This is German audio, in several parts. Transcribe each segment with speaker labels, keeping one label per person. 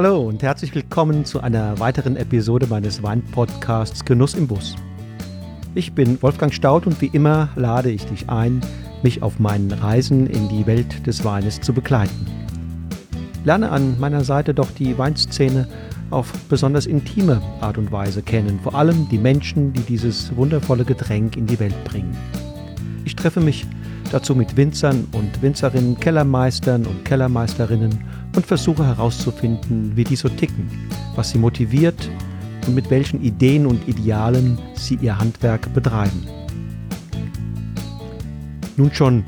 Speaker 1: Hallo und herzlich willkommen zu einer weiteren Episode meines Weinpodcasts Genuss im Bus. Ich bin Wolfgang Staud und wie immer lade ich dich ein, mich auf meinen Reisen in die Welt des Weines zu begleiten. Lerne an meiner Seite doch die Weinszene auf besonders intime Art und Weise kennen, vor allem die Menschen, die dieses wundervolle Getränk in die Welt bringen. Ich treffe mich dazu mit Winzern und Winzerinnen, Kellermeistern und Kellermeisterinnen und versuche herauszufinden, wie die so ticken, was sie motiviert und mit welchen Ideen und Idealen sie ihr Handwerk betreiben. Nun schon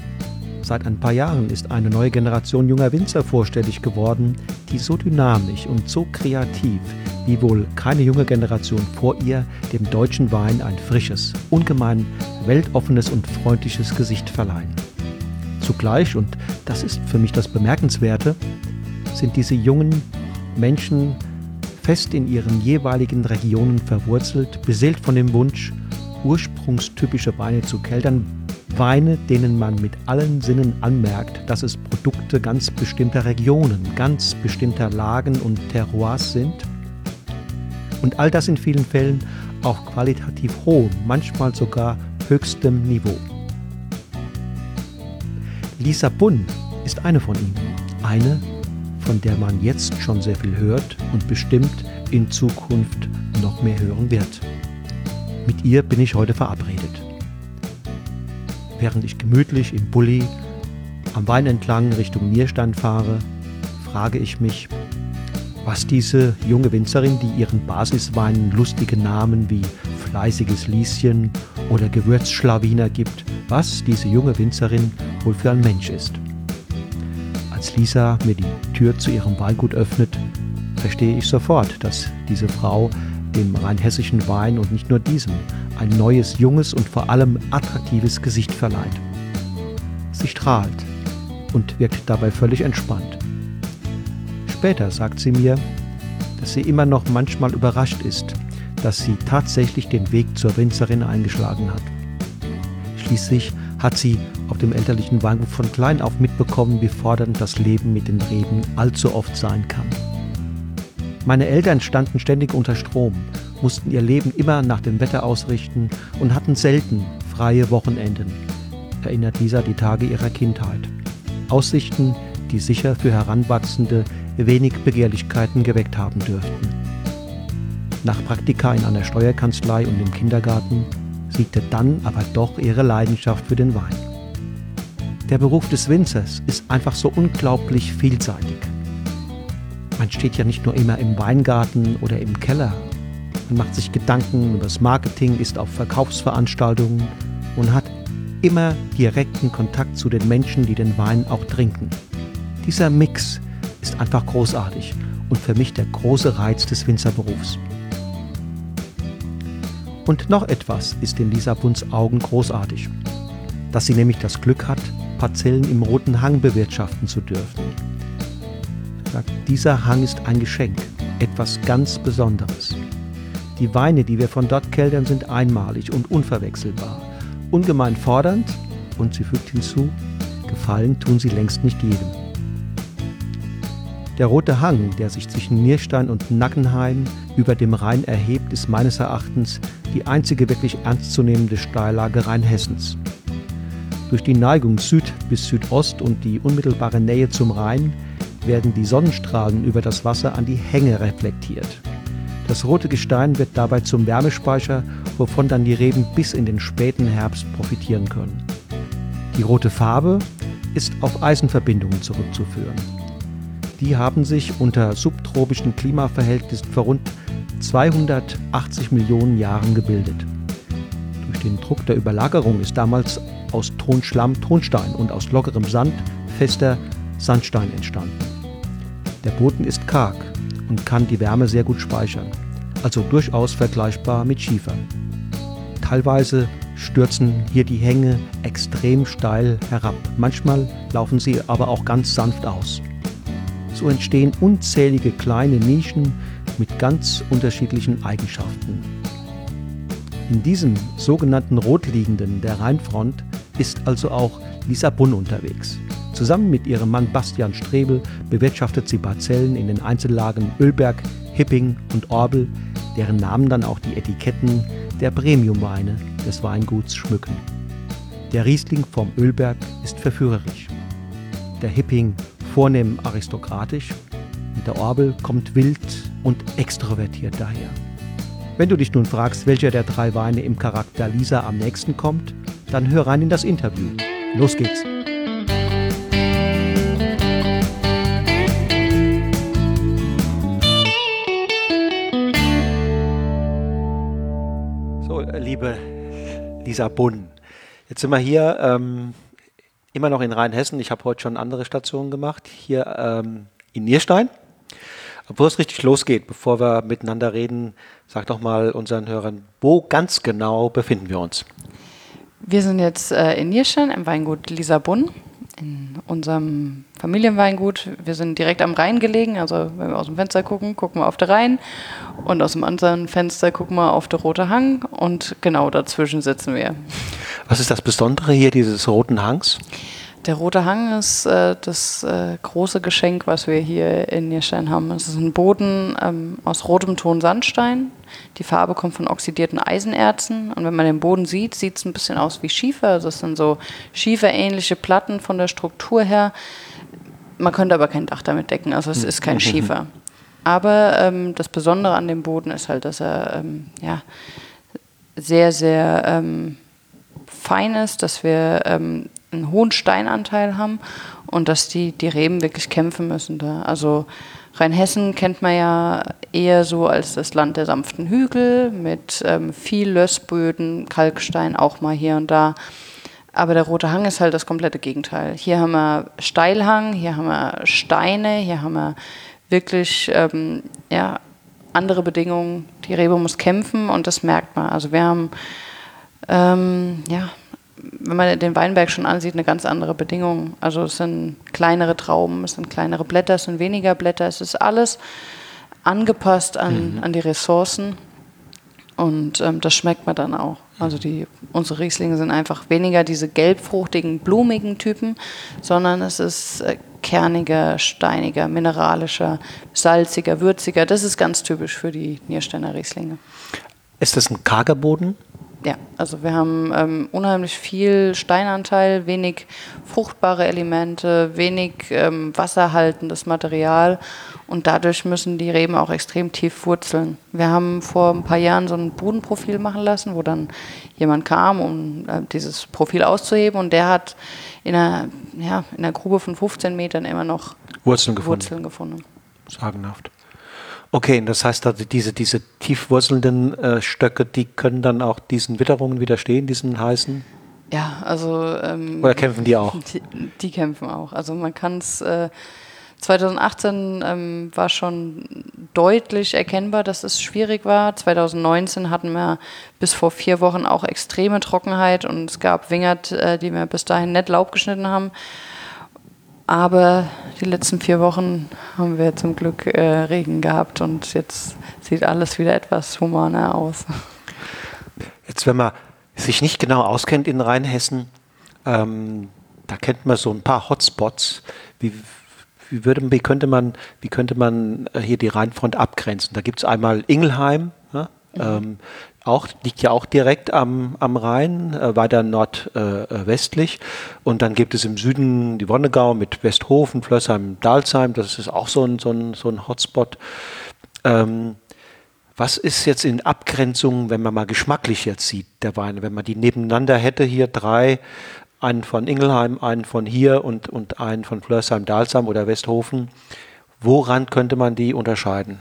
Speaker 1: seit ein paar Jahren ist eine neue Generation junger Winzer vorstellig geworden, die so dynamisch und so kreativ wie wohl keine junge Generation vor ihr dem deutschen Wein ein frisches, ungemein weltoffenes und freundliches Gesicht verleihen. Zugleich, und das ist für mich das Bemerkenswerte, sind diese jungen Menschen fest in ihren jeweiligen Regionen verwurzelt, beseelt von dem Wunsch, ursprungstypische Weine zu keltern, Weine, denen man mit allen Sinnen anmerkt, dass es Produkte ganz bestimmter Regionen, ganz bestimmter Lagen und Terroirs sind. Und all das in vielen Fällen auf qualitativ hohem, manchmal sogar höchstem Niveau. Lisa Bunn ist eine von ihnen. Eine, von der man jetzt schon sehr viel hört und bestimmt in Zukunft noch mehr hören wird. Mit ihr bin ich heute verabredet. Während ich gemütlich im Bulli am Wein entlang Richtung Nierstein fahre, frage ich mich, was diese junge Winzerin, die ihren Basisweinen lustige Namen wie fleißiges Lieschen oder Gewürzschlawiner gibt, was diese junge Winzerin wohl für ein Mensch ist. Als Lisa mir die Tür zu ihrem Weingut öffnet, verstehe ich sofort, dass diese Frau dem rheinhessischen Wein und nicht nur diesem ein neues, junges und vor allem attraktives Gesicht verleiht. Sie strahlt und wirkt dabei völlig entspannt. Später sagt sie mir, dass sie immer noch manchmal überrascht ist, dass sie tatsächlich den Weg zur Winzerin eingeschlagen hat. Schließlich hat sie auf dem elterlichen Weingut von klein auf mitbekommen, wie fordernd das Leben mit den Reben allzu oft sein kann. Meine Eltern standen ständig unter Strom, mussten ihr Leben immer nach dem Wetter ausrichten und hatten selten freie Wochenenden, erinnert Lisa die Tage ihrer Kindheit. Aussichten, die sicher für Heranwachsende wenig Begehrlichkeiten geweckt haben dürften. Nach Praktika in einer Steuerkanzlei und im Kindergarten siegte dann aber doch ihre Leidenschaft für den Wein. Der Beruf des Winzers ist einfach so unglaublich vielseitig. Man steht ja nicht nur immer im Weingarten oder im Keller. Man macht sich Gedanken über das Marketing, ist auf Verkaufsveranstaltungen und hat immer direkten Kontakt zu den Menschen, die den Wein auch trinken. Dieser Mix ist einfach großartig und für mich der große Reiz des Winzerberufs. Und noch etwas ist in Lisa Bunds Augen großartig, dass sie nämlich das Glück hat, Parzellen im Roten Hang bewirtschaften zu dürfen. Dieser Hang ist ein Geschenk, etwas ganz Besonderes. Die Weine, die wir von dort keltern, sind einmalig und unverwechselbar, ungemein fordernd und sie fügt hinzu, gefallen tun sie längst nicht jedem. Der rote Hang, der sich zwischen Nierstein und Nackenheim über dem Rhein erhebt, ist meines Erachtens die einzige wirklich ernstzunehmende Steillage Rheinhessens. Durch die Neigung Süd bis Südost und die unmittelbare Nähe zum Rhein werden die Sonnenstrahlen über das Wasser an die Hänge reflektiert. Das rote Gestein wird dabei zum Wärmespeicher, wovon dann die Reben bis in den späten Herbst profitieren können. Die rote Farbe ist auf Eisenverbindungen zurückzuführen. Die haben sich unter subtropischen Klimaverhältnissen vor rund 280 Millionen Jahren gebildet. Durch den Druck der Überlagerung ist damals aus Tonschlamm Tonstein und aus lockerem Sand fester Sandstein entstanden. Der Boden ist karg und kann die Wärme sehr gut speichern, also durchaus vergleichbar mit Schiefer. Teilweise stürzen hier die Hänge extrem steil herab, manchmal laufen sie aber auch ganz sanft aus. So entstehen unzählige kleine Nischen mit ganz unterschiedlichen Eigenschaften. In diesem sogenannten Rotliegenden der Rheinfront ist also auch Lisa Bunn unterwegs. Zusammen mit ihrem Mann Bastian Strebel bewirtschaftet sie Parzellen in den Einzellagen Ölberg, Hipping und Orbel, deren Namen dann auch die Etiketten der Premiumweine des Weinguts schmücken. Der Riesling vom Ölberg ist verführerisch. Der Hipping vornehm aristokratisch und der Orbel kommt wild und extrovertiert daher. Wenn du dich nun fragst, welcher der drei Weine im Charakter Lisa am nächsten kommt, dann hör rein in das Interview. Los geht's! So, liebe Lisa Bunn, jetzt sind wir hier ähm, immer noch in Rheinhessen. Ich habe heute schon andere Stationen gemacht. Hier ähm, in Nierstein. Bevor es richtig losgeht, bevor wir miteinander reden, sag doch mal unseren Hörern, wo ganz genau befinden wir uns?
Speaker 2: Wir sind jetzt äh, in Nierstein im Weingut Lisabon, in unserem Familienweingut. Wir sind direkt am Rhein gelegen, also wenn wir aus dem Fenster gucken, gucken wir auf den Rhein und aus dem anderen Fenster gucken wir auf den Rote Hang und genau dazwischen sitzen wir.
Speaker 1: Was ist das Besondere hier dieses Roten Hangs?
Speaker 2: Der rote Hang ist äh, das äh, große Geschenk, was wir hier in Nierstein haben. Es ist ein Boden ähm, aus rotem Ton Sandstein. Die Farbe kommt von oxidierten Eisenerzen. Und wenn man den Boden sieht, sieht es ein bisschen aus wie Schiefer. Also es sind so schieferähnliche Platten von der Struktur her. Man könnte aber kein Dach damit decken. Also es ist kein. Schiefer. Aber ähm, das Besondere an dem Boden ist halt, dass er ähm, ja, sehr, sehr ähm, fein ist, dass wir ähm, einen hohen Steinanteil haben und dass die, die Reben wirklich kämpfen müssen da. Also Rheinhessen kennt man ja eher so als das Land der sanften Hügel mit ähm, viel Lössböden, Kalkstein auch mal hier und da. Aber der Rote Hang ist halt das komplette Gegenteil. Hier haben wir Steilhang, hier haben wir Steine, hier haben wir wirklich ähm, ja, andere Bedingungen. Die Rebe muss kämpfen und das merkt man. Also wir haben ähm, ja, wenn man den Weinberg schon ansieht, eine ganz andere Bedingung. Also es sind kleinere Trauben, es sind kleinere Blätter, es sind weniger Blätter, es ist alles angepasst an, mhm. an die Ressourcen und ähm, das schmeckt man dann auch. Also die, unsere Rieslinge sind einfach weniger diese gelbfruchtigen, blumigen Typen, sondern es ist äh, kerniger, steiniger, mineralischer, salziger, würziger. Das ist ganz typisch für die Niersteiner Rieslinge.
Speaker 1: Ist das ein karger Boden?
Speaker 2: Ja, also wir haben ähm, unheimlich viel Steinanteil, wenig fruchtbare Elemente, wenig ähm, wasserhaltendes Material und dadurch müssen die Reben auch extrem tief wurzeln. Wir haben vor ein paar Jahren so ein Bodenprofil machen lassen, wo dann jemand kam, um äh, dieses Profil auszuheben und der hat in einer, ja, in einer Grube von 15 Metern immer noch
Speaker 1: Wurzeln gefunden.
Speaker 2: Wurzeln gefunden.
Speaker 1: Sagenhaft. Okay, das heißt, also diese, diese tiefwurzelnden äh, Stöcke, die können dann auch diesen Witterungen widerstehen, diesen heißen?
Speaker 2: Ja, also. Ähm,
Speaker 1: Oder kämpfen die auch?
Speaker 2: Die, die kämpfen auch. Also man kann es. Äh, 2018 ähm, war schon deutlich erkennbar, dass es schwierig war. 2019 hatten wir bis vor vier Wochen auch extreme Trockenheit und es gab Wingert, äh, die wir bis dahin nicht Laub geschnitten haben. Aber die letzten vier Wochen haben wir zum Glück äh, Regen gehabt und jetzt sieht alles wieder etwas humaner aus.
Speaker 1: Jetzt, wenn man sich nicht genau auskennt in Rheinhessen, ähm, da kennt man so ein paar Hotspots. Wie, wie, würde, wie, könnte man, wie könnte man äh, hier die Rheinfront abgrenzen? Da gibt es einmal Ingelheim, ja, mhm. ähm, auch, liegt ja auch direkt am, am Rhein, äh, weiter nordwestlich. Äh, und dann gibt es im Süden die Wonnegau mit Westhofen, Flössheim, Dalsheim. Das ist auch so ein, so ein, so ein Hotspot. Ähm, was ist jetzt in Abgrenzung, wenn man mal geschmacklich jetzt sieht, der Wein, wenn man die nebeneinander hätte, hier drei, einen von Ingelheim, einen von hier und, und einen von Flörsheim, Dalsheim oder Westhofen, woran könnte man die unterscheiden?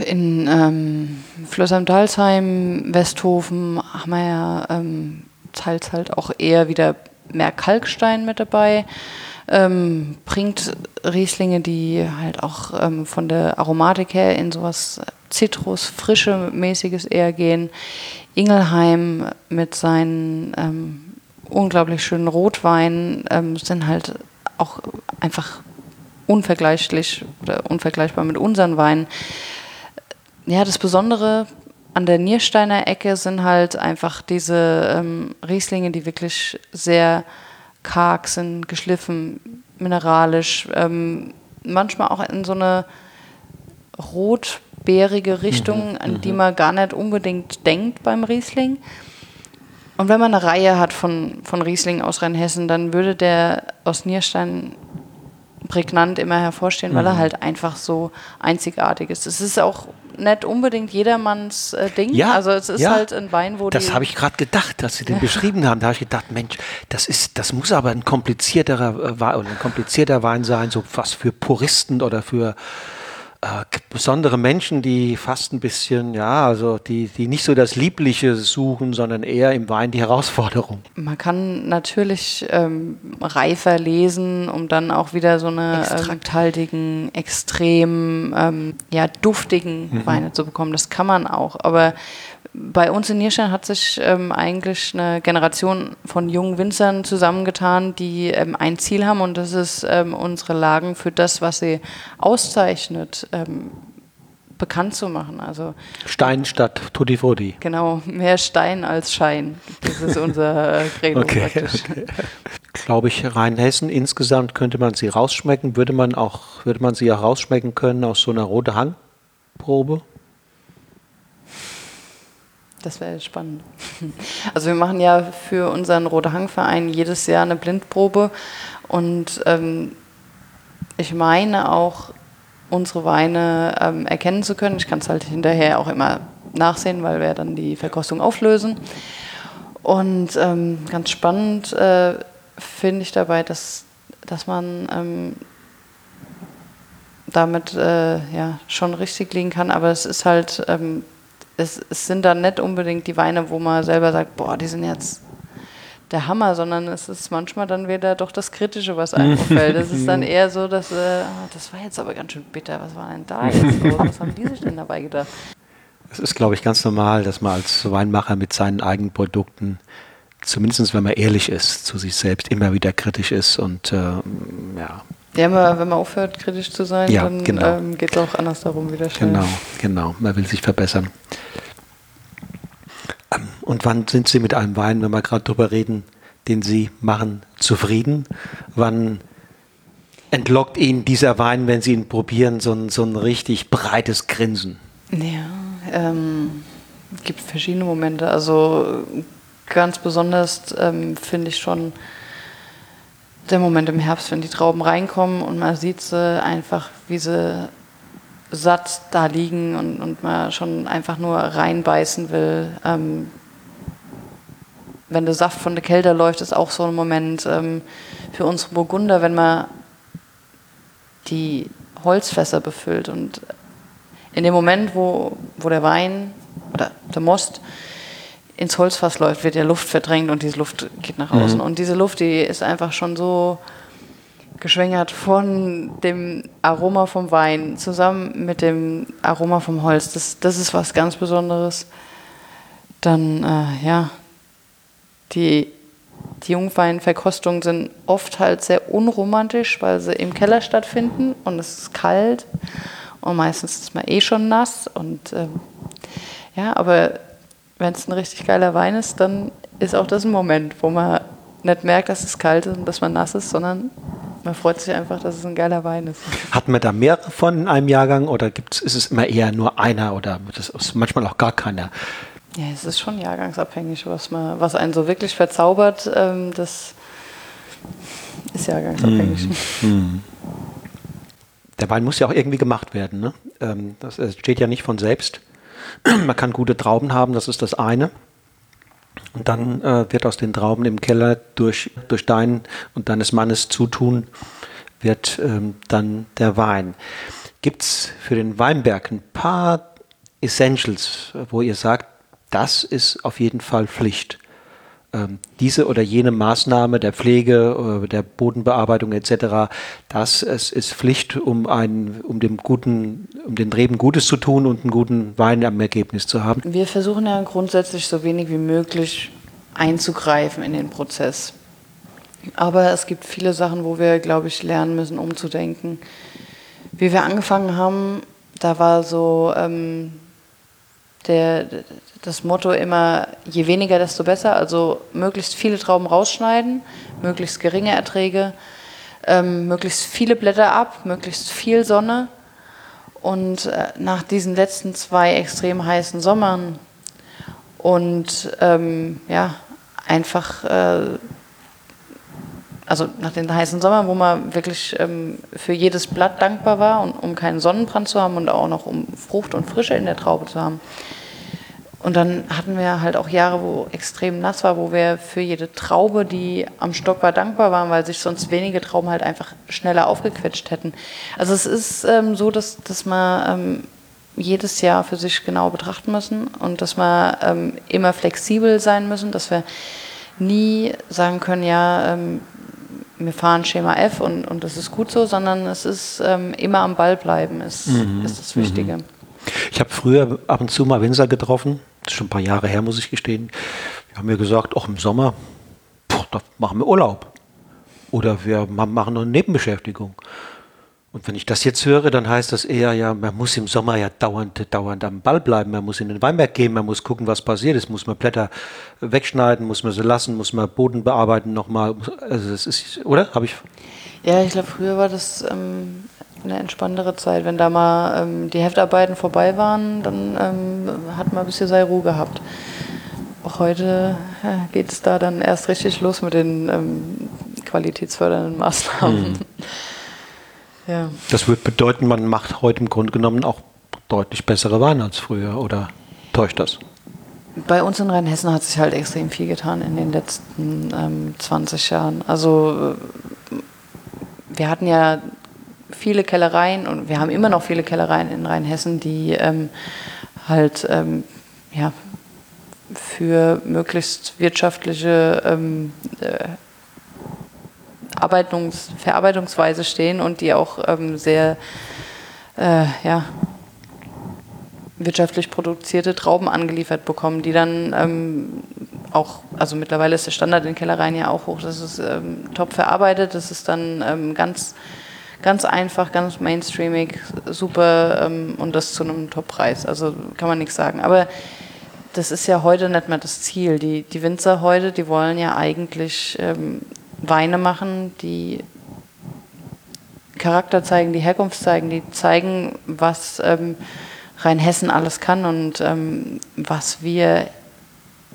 Speaker 2: In ähm, Flößheim-Dalsheim, Westhofen haben wir ja ähm, teils halt auch eher wieder mehr Kalkstein mit dabei. Ähm, bringt Rieslinge, die halt auch ähm, von der Aromatik her in sowas Zitrus, frische mäßiges eher gehen. Ingelheim mit seinen ähm, unglaublich schönen Rotweinen ähm, sind halt auch einfach unvergleichlich oder unvergleichbar mit unseren Weinen ja, das Besondere an der Niersteiner Ecke sind halt einfach diese ähm, Rieslinge, die wirklich sehr karg sind, geschliffen, mineralisch, ähm, manchmal auch in so eine rotbeerige Richtung,
Speaker 1: Mhm,
Speaker 2: an die man gar nicht unbedingt denkt beim Riesling. Und wenn man eine Reihe hat von, von Riesling aus Rheinhessen, dann würde der aus Nierstein prägnant immer hervorstehen, weil er
Speaker 1: Mhm.
Speaker 2: halt einfach so einzigartig ist. Es ist auch nicht unbedingt jedermanns äh, Ding.
Speaker 1: Ja,
Speaker 2: also es ist
Speaker 1: ja.
Speaker 2: halt ein Wein, wo
Speaker 1: Das habe ich gerade gedacht, dass Sie den beschrieben haben. Da habe ich gedacht, Mensch, das ist, das muss aber ein komplizierterer äh, Wein ein komplizierter Wein sein, so was für Puristen oder für äh, besondere Menschen, die fast ein bisschen, ja, also die, die nicht so das Liebliche suchen, sondern eher im Wein die Herausforderung.
Speaker 2: Man kann natürlich ähm, reifer lesen, um dann auch wieder so eine ähm, extrakthaltigen, extrem ähm, ja, duftigen Weine zu bekommen. Das kann man auch. Aber bei uns in Nierstein hat sich ähm, eigentlich eine Generation von jungen Winzern zusammengetan, die ähm, ein Ziel haben und das ist ähm, unsere Lagen für das, was sie auszeichnet, ähm, bekannt zu machen. Also
Speaker 1: Stein statt Tutti Frutti.
Speaker 2: genau, mehr Stein als Schein. Das ist unser äh, Credo
Speaker 1: Okay,
Speaker 2: praktisch.
Speaker 1: okay. Glaube ich, Rheinhessen insgesamt könnte man sie rausschmecken. Würde man auch, würde man sie auch rausschmecken können aus so einer rote Hangprobe?
Speaker 2: Das wäre spannend. Also wir machen ja für unseren Rote Hang-Verein jedes Jahr eine Blindprobe und ähm, ich meine auch, unsere Weine ähm, erkennen zu können. Ich kann es halt hinterher auch immer nachsehen, weil wir dann die Verkostung auflösen. Und ähm, ganz spannend äh, finde ich dabei, dass, dass man ähm, damit äh, ja, schon richtig liegen kann, aber es ist halt, ähm, es, es sind dann nicht unbedingt die Weine, wo man selber sagt, boah, die sind jetzt der Hammer, sondern es ist manchmal dann wieder doch das Kritische, was einem auffällt. Es ist dann eher so, dass, äh, ah, das war jetzt aber ganz schön bitter, was war denn da jetzt los? Was haben die sich denn dabei gedacht?
Speaker 1: Es ist, glaube ich, ganz normal, dass man als Weinmacher mit seinen eigenen Produkten, zumindest wenn man ehrlich ist, zu sich selbst immer wieder kritisch ist und ähm, ja,
Speaker 2: Ja, aber wenn man aufhört, kritisch zu sein,
Speaker 1: Ja,
Speaker 2: dann
Speaker 1: genau.
Speaker 2: ähm, geht es auch anders darum wieder schnell.
Speaker 1: genau, genau, man will sich verbessern. Ähm, Und wann sind Sie mit einem Wein, wenn wir gerade drüber reden, den Sie machen, zufrieden? Wann entlockt Ihnen dieser Wein, wenn Sie ihn probieren, so ein, so ein richtig breites Grinsen?
Speaker 2: Ja, ähm, gibt verschiedene Momente. Also ganz besonders ähm, finde ich schon der Moment im Herbst, wenn die Trauben reinkommen und man sieht sie einfach, wie sie satt da liegen und, und man schon einfach nur reinbeißen will. Ähm, wenn der Saft von der Kälte läuft, ist auch so ein Moment ähm, für unsere Burgunder, wenn man die Holzfässer befüllt und in dem Moment, wo, wo der Wein oder der Most ins Holzfass läuft, wird ja Luft verdrängt und diese Luft geht nach außen. Und diese Luft, die ist einfach schon so geschwängert von dem Aroma vom Wein zusammen mit dem Aroma vom Holz. Das, das ist was ganz Besonderes. Dann, äh, ja, die, die Jungweinverkostungen sind oft halt sehr unromantisch, weil sie im Keller stattfinden und es ist kalt und meistens ist man eh schon nass und ähm, ja, aber wenn es ein richtig geiler Wein ist, dann ist auch das ein Moment, wo man nicht merkt, dass es kalt ist und dass man nass ist, sondern man freut sich einfach, dass es ein geiler Wein ist.
Speaker 1: Hatten wir da mehrere von in einem Jahrgang oder gibt's, ist es immer eher nur einer oder das manchmal auch gar keiner?
Speaker 2: Ja, es ist schon jahrgangsabhängig, was, man, was einen so wirklich verzaubert, ähm, das ist jahrgangsabhängig.
Speaker 1: Der Wein muss ja auch irgendwie gemacht werden. Ne? Ähm, das äh, steht ja nicht von selbst. Man kann gute Trauben haben, das ist das eine. Und dann äh, wird aus den Trauben im Keller durch, durch dein und deines Mannes Zutun wird ähm, dann der Wein. Gibt es für den Weinberg ein paar Essentials, wo ihr sagt, das ist auf jeden Fall Pflicht? Ähm, diese oder jene Maßnahme der Pflege, äh, der Bodenbearbeitung etc., das es ist Pflicht, um, einen, um, dem guten, um den Reben Gutes zu tun und einen guten Wein am Ergebnis zu haben.
Speaker 2: Wir versuchen ja grundsätzlich so wenig wie möglich einzugreifen in den Prozess. Aber es gibt viele Sachen, wo wir, glaube ich, lernen müssen, umzudenken. Wie wir angefangen haben, da war so ähm, der, das Motto immer, je weniger, desto besser. Also möglichst viele Trauben rausschneiden, möglichst geringe Erträge, ähm, möglichst viele Blätter ab, möglichst viel Sonne. Und äh, nach diesen letzten zwei extrem heißen Sommern und ähm, ja, einfach, äh, also nach den heißen Sommern, wo man wirklich ähm, für jedes Blatt dankbar war, und, um keinen Sonnenbrand zu haben und auch noch um Frucht und Frische in der Traube zu haben. Und dann hatten wir halt auch Jahre, wo extrem nass war, wo wir für jede Traube, die am Stock war, dankbar waren, weil sich sonst wenige Trauben halt einfach schneller aufgequetscht hätten. Also es ist ähm, so, dass, dass man ähm, jedes Jahr für sich genau betrachten müssen und dass wir ähm, immer flexibel sein müssen, dass wir nie sagen können, ja, ähm, wir fahren Schema F und, und das ist gut so, sondern es ist ähm, immer am Ball bleiben, ist, mhm. ist das Wichtige. Mhm.
Speaker 1: Ich habe früher ab und zu mal Winzer getroffen, das ist schon ein paar Jahre her, muss ich gestehen. Die haben mir gesagt, auch im Sommer, boah, da machen wir Urlaub. Oder wir machen noch eine Nebenbeschäftigung. Und wenn ich das jetzt höre, dann heißt das eher, ja, man muss im Sommer ja dauernd, dauernd am Ball bleiben, man muss in den Weinberg gehen, man muss gucken, was passiert ist, muss man Blätter wegschneiden, muss man sie lassen, muss man Boden bearbeiten nochmal. Also das ist, oder? Habe ich.
Speaker 2: Ja, ich glaube, früher war das ähm, eine entspanntere Zeit. Wenn da mal ähm, die Heftarbeiten vorbei waren, dann ähm, hat man ein bisschen seine Ruhe gehabt. Auch heute ja, geht es da dann erst richtig los mit den ähm, qualitätsfördernden Maßnahmen. Hm.
Speaker 1: Ja. Das würde bedeuten, man macht heute im Grunde genommen auch deutlich bessere Weine als früher, oder täuscht das?
Speaker 2: Bei uns in Rheinhessen hat sich halt extrem viel getan in den letzten ähm, 20 Jahren. Also wir hatten ja viele Kellereien und wir haben immer noch viele Kellereien in Rheinhessen, die ähm, halt ähm, ja, für möglichst wirtschaftliche ähm, äh, Arbeitungs Verarbeitungsweise stehen und die auch ähm, sehr äh, ja, wirtschaftlich produzierte Trauben angeliefert bekommen, die dann ähm, auch, also mittlerweile ist der Standard in Kellereien ja auch hoch, das ist ähm, top verarbeitet, das ist dann ähm, ganz, ganz einfach, ganz mainstreamig, super ähm, und das zu einem Top-Preis, also kann man nichts sagen. Aber das ist ja heute nicht mehr das Ziel. Die, die Winzer heute, die wollen ja eigentlich ähm, Weine machen, die Charakter zeigen, die Herkunft zeigen, die zeigen, was ähm, Rheinhessen alles kann und ähm, was wir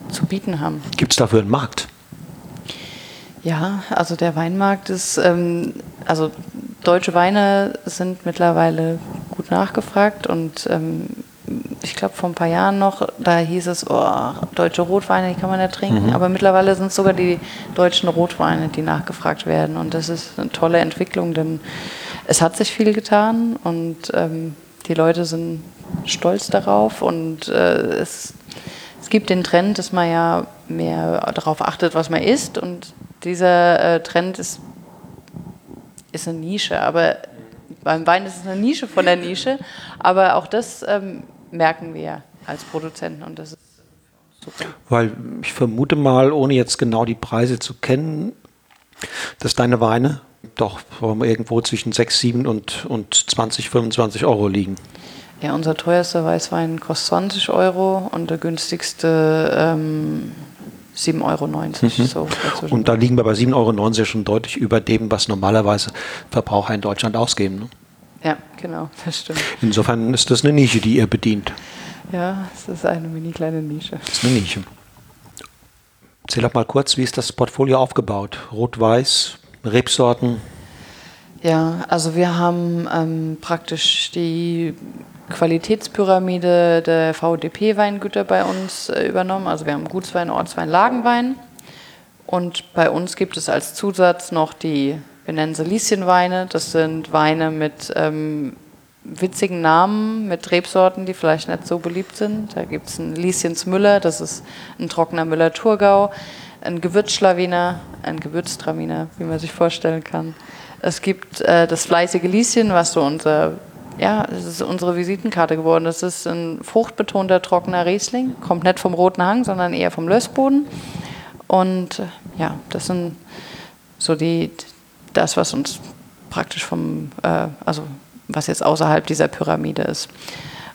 Speaker 2: zu bieten haben.
Speaker 1: Gibt es dafür einen Markt?
Speaker 2: Ja, also der Weinmarkt ist, ähm, also deutsche Weine sind mittlerweile gut nachgefragt und ähm, ich glaube, vor ein paar Jahren noch, da hieß es, oh, deutsche Rotweine, die kann man nicht trinken. Mhm. Aber mittlerweile sind es sogar die deutschen Rotweine, die nachgefragt werden. Und das ist eine tolle Entwicklung, denn es hat sich viel getan und ähm, die Leute sind stolz darauf. Und äh, es, es gibt den Trend, dass man ja mehr darauf achtet, was man isst. Und dieser äh, Trend ist, ist eine Nische. Aber beim Wein ist es eine Nische von der Nische. Aber auch das ähm, merken wir als Produzenten und das ist
Speaker 1: super. Weil ich vermute mal, ohne jetzt genau die Preise zu kennen, dass deine Weine doch irgendwo zwischen 6, 7 und, und 20, 25 Euro liegen.
Speaker 2: Ja, unser teuerster Weißwein kostet 20 Euro und der günstigste ähm, 7,90 Euro. Mhm. So
Speaker 1: und da liegen wir bei 7,90 Euro schon deutlich über dem, was normalerweise Verbraucher in Deutschland ausgeben. Ne?
Speaker 2: Ja, genau, das stimmt.
Speaker 1: Insofern ist das eine Nische, die ihr bedient.
Speaker 2: Ja, es ist eine mini kleine Nische.
Speaker 1: Das ist eine Nische. Erzähl doch mal kurz, wie ist das Portfolio aufgebaut? Rot-Weiß, Rebsorten?
Speaker 2: Ja, also wir haben ähm, praktisch die Qualitätspyramide der VDP-Weingüter bei uns äh, übernommen. Also wir haben Gutswein, Ortswein, Lagenwein. Und bei uns gibt es als Zusatz noch die wir nennen sie Lieschenweine. Das sind Weine mit ähm, witzigen Namen, mit Rebsorten, die vielleicht nicht so beliebt sind. Da gibt es einen Lieschens Müller, das ist ein trockener Müller-Thurgau, ein Gewürzschlawiner, ein Gewürztraminer, wie man sich vorstellen kann. Es gibt äh, das fleißige Lieschen, was so unser ja, es ist unsere Visitenkarte geworden. Das ist ein fruchtbetonter, trockener Riesling. Kommt nicht vom Roten Hang, sondern eher vom Lössboden. Und ja, das sind so die, das, was uns praktisch vom, äh, also was jetzt außerhalb dieser Pyramide ist.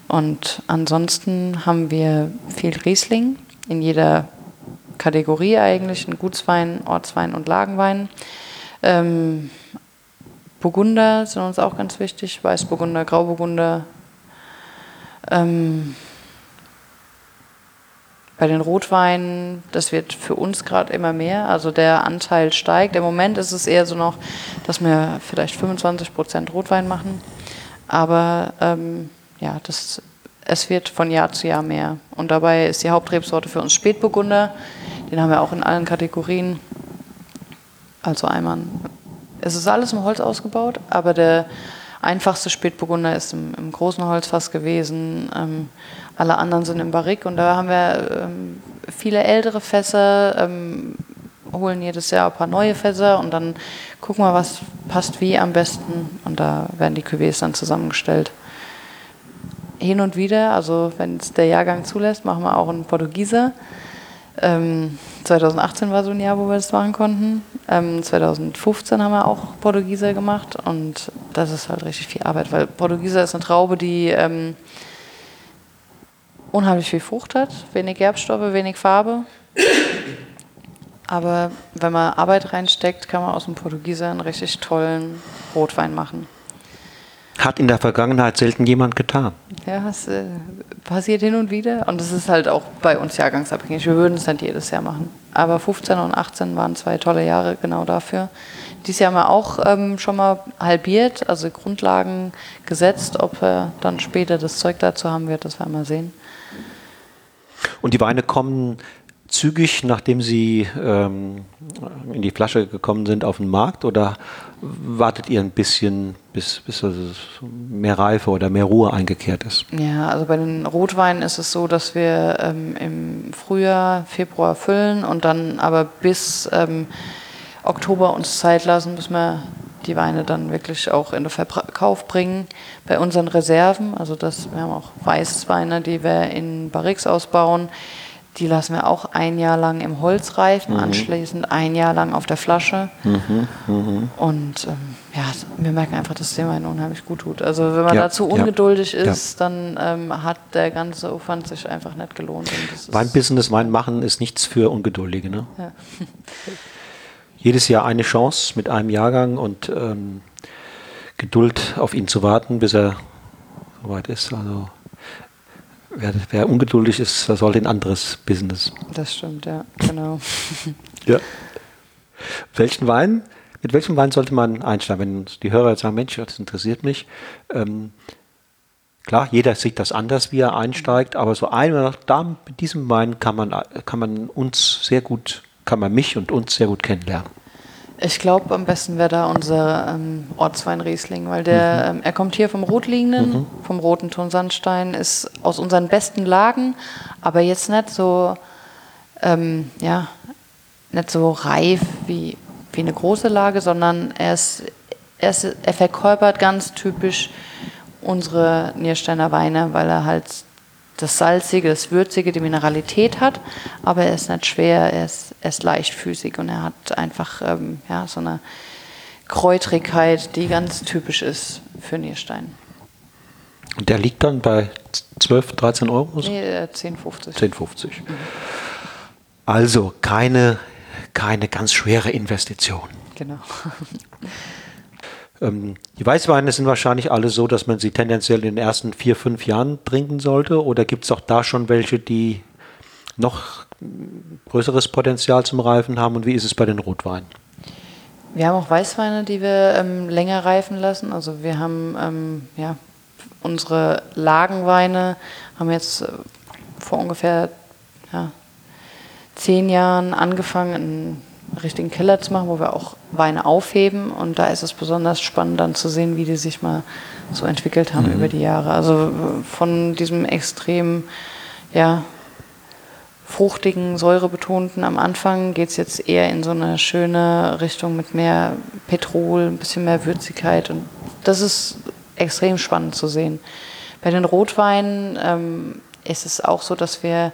Speaker 2: Und ansonsten haben wir viel Riesling in jeder Kategorie eigentlich, ein Gutswein, Ortswein und Lagenwein. Ähm, Burgunder sind uns auch ganz wichtig, Weißburgunder, Grauburgunder. Ähm, bei den Rotweinen, das wird für uns gerade immer mehr, also der Anteil steigt. Im Moment ist es eher so noch, dass wir vielleicht 25 Prozent Rotwein machen, aber ähm, ja, das, es wird von Jahr zu Jahr mehr. Und dabei ist die Hauptrebsorte für uns Spätburgunder, den haben wir auch in allen Kategorien. Also einmal, es ist alles im Holz ausgebaut, aber der einfachste Spätburgunder ist im, im großen Holzfass gewesen. Ähm, alle anderen sind im Barrik und da haben wir ähm, viele ältere Fässer, ähm, holen jedes Jahr ein paar neue Fässer und dann gucken wir, was passt wie am besten und da werden die Cuvées dann zusammengestellt. Hin und wieder, also wenn es der Jahrgang zulässt, machen wir auch einen Portugieser. Ähm, 2018 war so ein Jahr, wo wir das machen konnten. Ähm, 2015 haben wir auch Portugieser gemacht und das ist halt richtig viel Arbeit, weil Portugieser ist eine Traube, die ähm, unheimlich viel Frucht hat, wenig Gerbstoffe, wenig Farbe. Aber wenn man Arbeit reinsteckt, kann man aus dem Portugieser einen richtig tollen Rotwein machen.
Speaker 1: Hat in der Vergangenheit selten jemand getan.
Speaker 2: Ja, es äh, passiert hin und wieder. Und es ist halt auch bei uns jahrgangsabhängig. Wir würden es nicht jedes Jahr machen. Aber 15 und 18 waren zwei tolle Jahre genau dafür. Dieses Jahr haben wir auch ähm, schon mal halbiert, also Grundlagen gesetzt. Ob er dann später das Zeug dazu haben wird, das werden wir mal sehen.
Speaker 1: Und die Weine kommen zügig, nachdem sie ähm, in die Flasche gekommen sind, auf den Markt oder wartet ihr ein bisschen, bis, bis mehr Reife oder mehr Ruhe eingekehrt ist?
Speaker 2: Ja, also bei den Rotweinen ist es so, dass wir ähm, im Frühjahr, Februar füllen und dann aber bis ähm, Oktober uns Zeit lassen, bis wir die Weine dann wirklich auch in den Verkauf bringen. Bei unseren Reserven, also das, wir haben auch Weißweine, die wir in Barriques ausbauen, die lassen wir auch ein Jahr lang im Holz reifen, mhm. anschließend ein Jahr lang auf der Flasche. Mhm. Mhm. Und ähm, ja, wir merken einfach, dass es dem einen unheimlich gut tut. Also wenn man ja, dazu ungeduldig ja, ist, ja. dann ähm, hat der ganze Aufwand sich einfach nicht gelohnt.
Speaker 1: Weinbusiness, Wein machen ist nichts für Ungeduldige. Ne? Jedes Jahr eine Chance mit einem Jahrgang und ähm, Geduld auf ihn zu warten, bis er soweit ist. Also wer, wer ungeduldig ist, sollte ein anderes Business.
Speaker 2: Das stimmt, ja, genau.
Speaker 1: ja. Welchen Wein, mit welchem Wein sollte man einsteigen? Wenn die Hörer sagen, Mensch, das interessiert mich. Ähm, klar, jeder sieht das anders, wie er einsteigt, aber so einmal da mit diesem Wein kann man, kann man uns sehr gut, kann man mich und uns sehr gut kennenlernen.
Speaker 2: Ich glaube, am besten wäre da unser ähm, Ortswein Riesling, weil der, mhm. ähm, er kommt hier vom Rotliegenden, mhm. vom roten Tonsandstein, ist aus unseren besten Lagen, aber jetzt nicht so, ähm, ja, nicht so reif wie, wie eine große Lage, sondern er, ist, er, ist, er verkörpert ganz typisch unsere Niersteiner Weine, weil er halt das Salzige, das Würzige, die Mineralität hat, aber er ist nicht schwer, er ist, er ist leichtfüßig und er hat einfach ähm, ja, so eine Kräutrigkeit, die ganz typisch ist für Nierstein.
Speaker 1: Und der liegt dann bei 12, 13 Euro?
Speaker 2: Nee, 10,50.
Speaker 1: Äh, 10,50. Mhm. Also keine, keine ganz schwere Investition.
Speaker 2: Genau.
Speaker 1: Ähm, die Weißweine sind wahrscheinlich alle so, dass man sie tendenziell in den ersten vier, fünf Jahren trinken sollte. Oder gibt es auch da schon welche, die noch größeres Potenzial zum Reifen haben? Und wie ist es bei den Rotweinen?
Speaker 2: Wir haben auch Weißweine, die wir ähm, länger reifen lassen. Also wir haben ähm, ja, unsere Lagenweine, haben jetzt äh, vor ungefähr ja, zehn Jahren angefangen, richtigen Keller zu machen, wo wir auch Weine aufheben. Und da ist es besonders spannend dann zu sehen, wie die sich mal so entwickelt haben mhm. über die Jahre. Also von diesem extrem, ja, fruchtigen, säurebetonten am Anfang geht es jetzt eher in so eine schöne Richtung mit mehr Petrol, ein bisschen mehr Würzigkeit. Und das ist extrem spannend zu sehen. Bei den Rotweinen ähm, ist es auch so, dass wir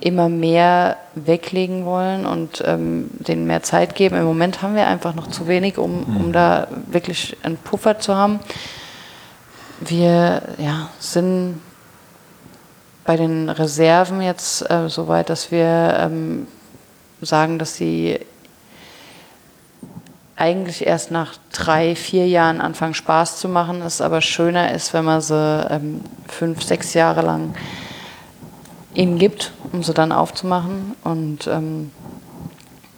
Speaker 2: immer mehr weglegen wollen und ähm, denen mehr Zeit geben. Im Moment haben wir einfach noch zu wenig, um, um mhm. da wirklich einen Puffer zu haben. Wir ja, sind bei den Reserven jetzt äh, so weit, dass wir ähm, sagen, dass sie eigentlich erst nach drei, vier Jahren anfangen Spaß zu machen, es aber schöner ist, wenn man sie ähm, fünf, sechs Jahre lang ihnen gibt, um sie dann aufzumachen. Und ähm,